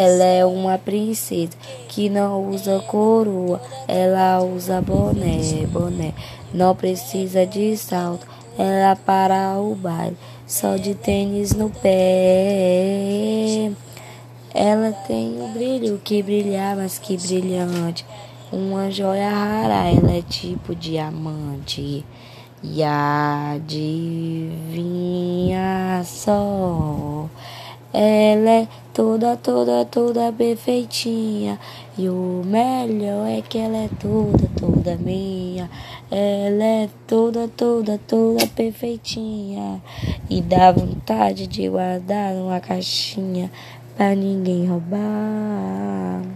Ela é uma princesa que não usa coroa, ela usa boné, boné. Não precisa de salto, ela para o baile, só de tênis no pé. Ela tem um brilho que brilha, mas que brilhante. Uma joia rara, ela é tipo diamante. E adivinha só. Ela é toda, toda, toda perfeitinha. E o melhor é que ela é toda, toda minha. Ela é toda, toda, toda perfeitinha. E dá vontade de guardar numa caixinha pra ninguém roubar.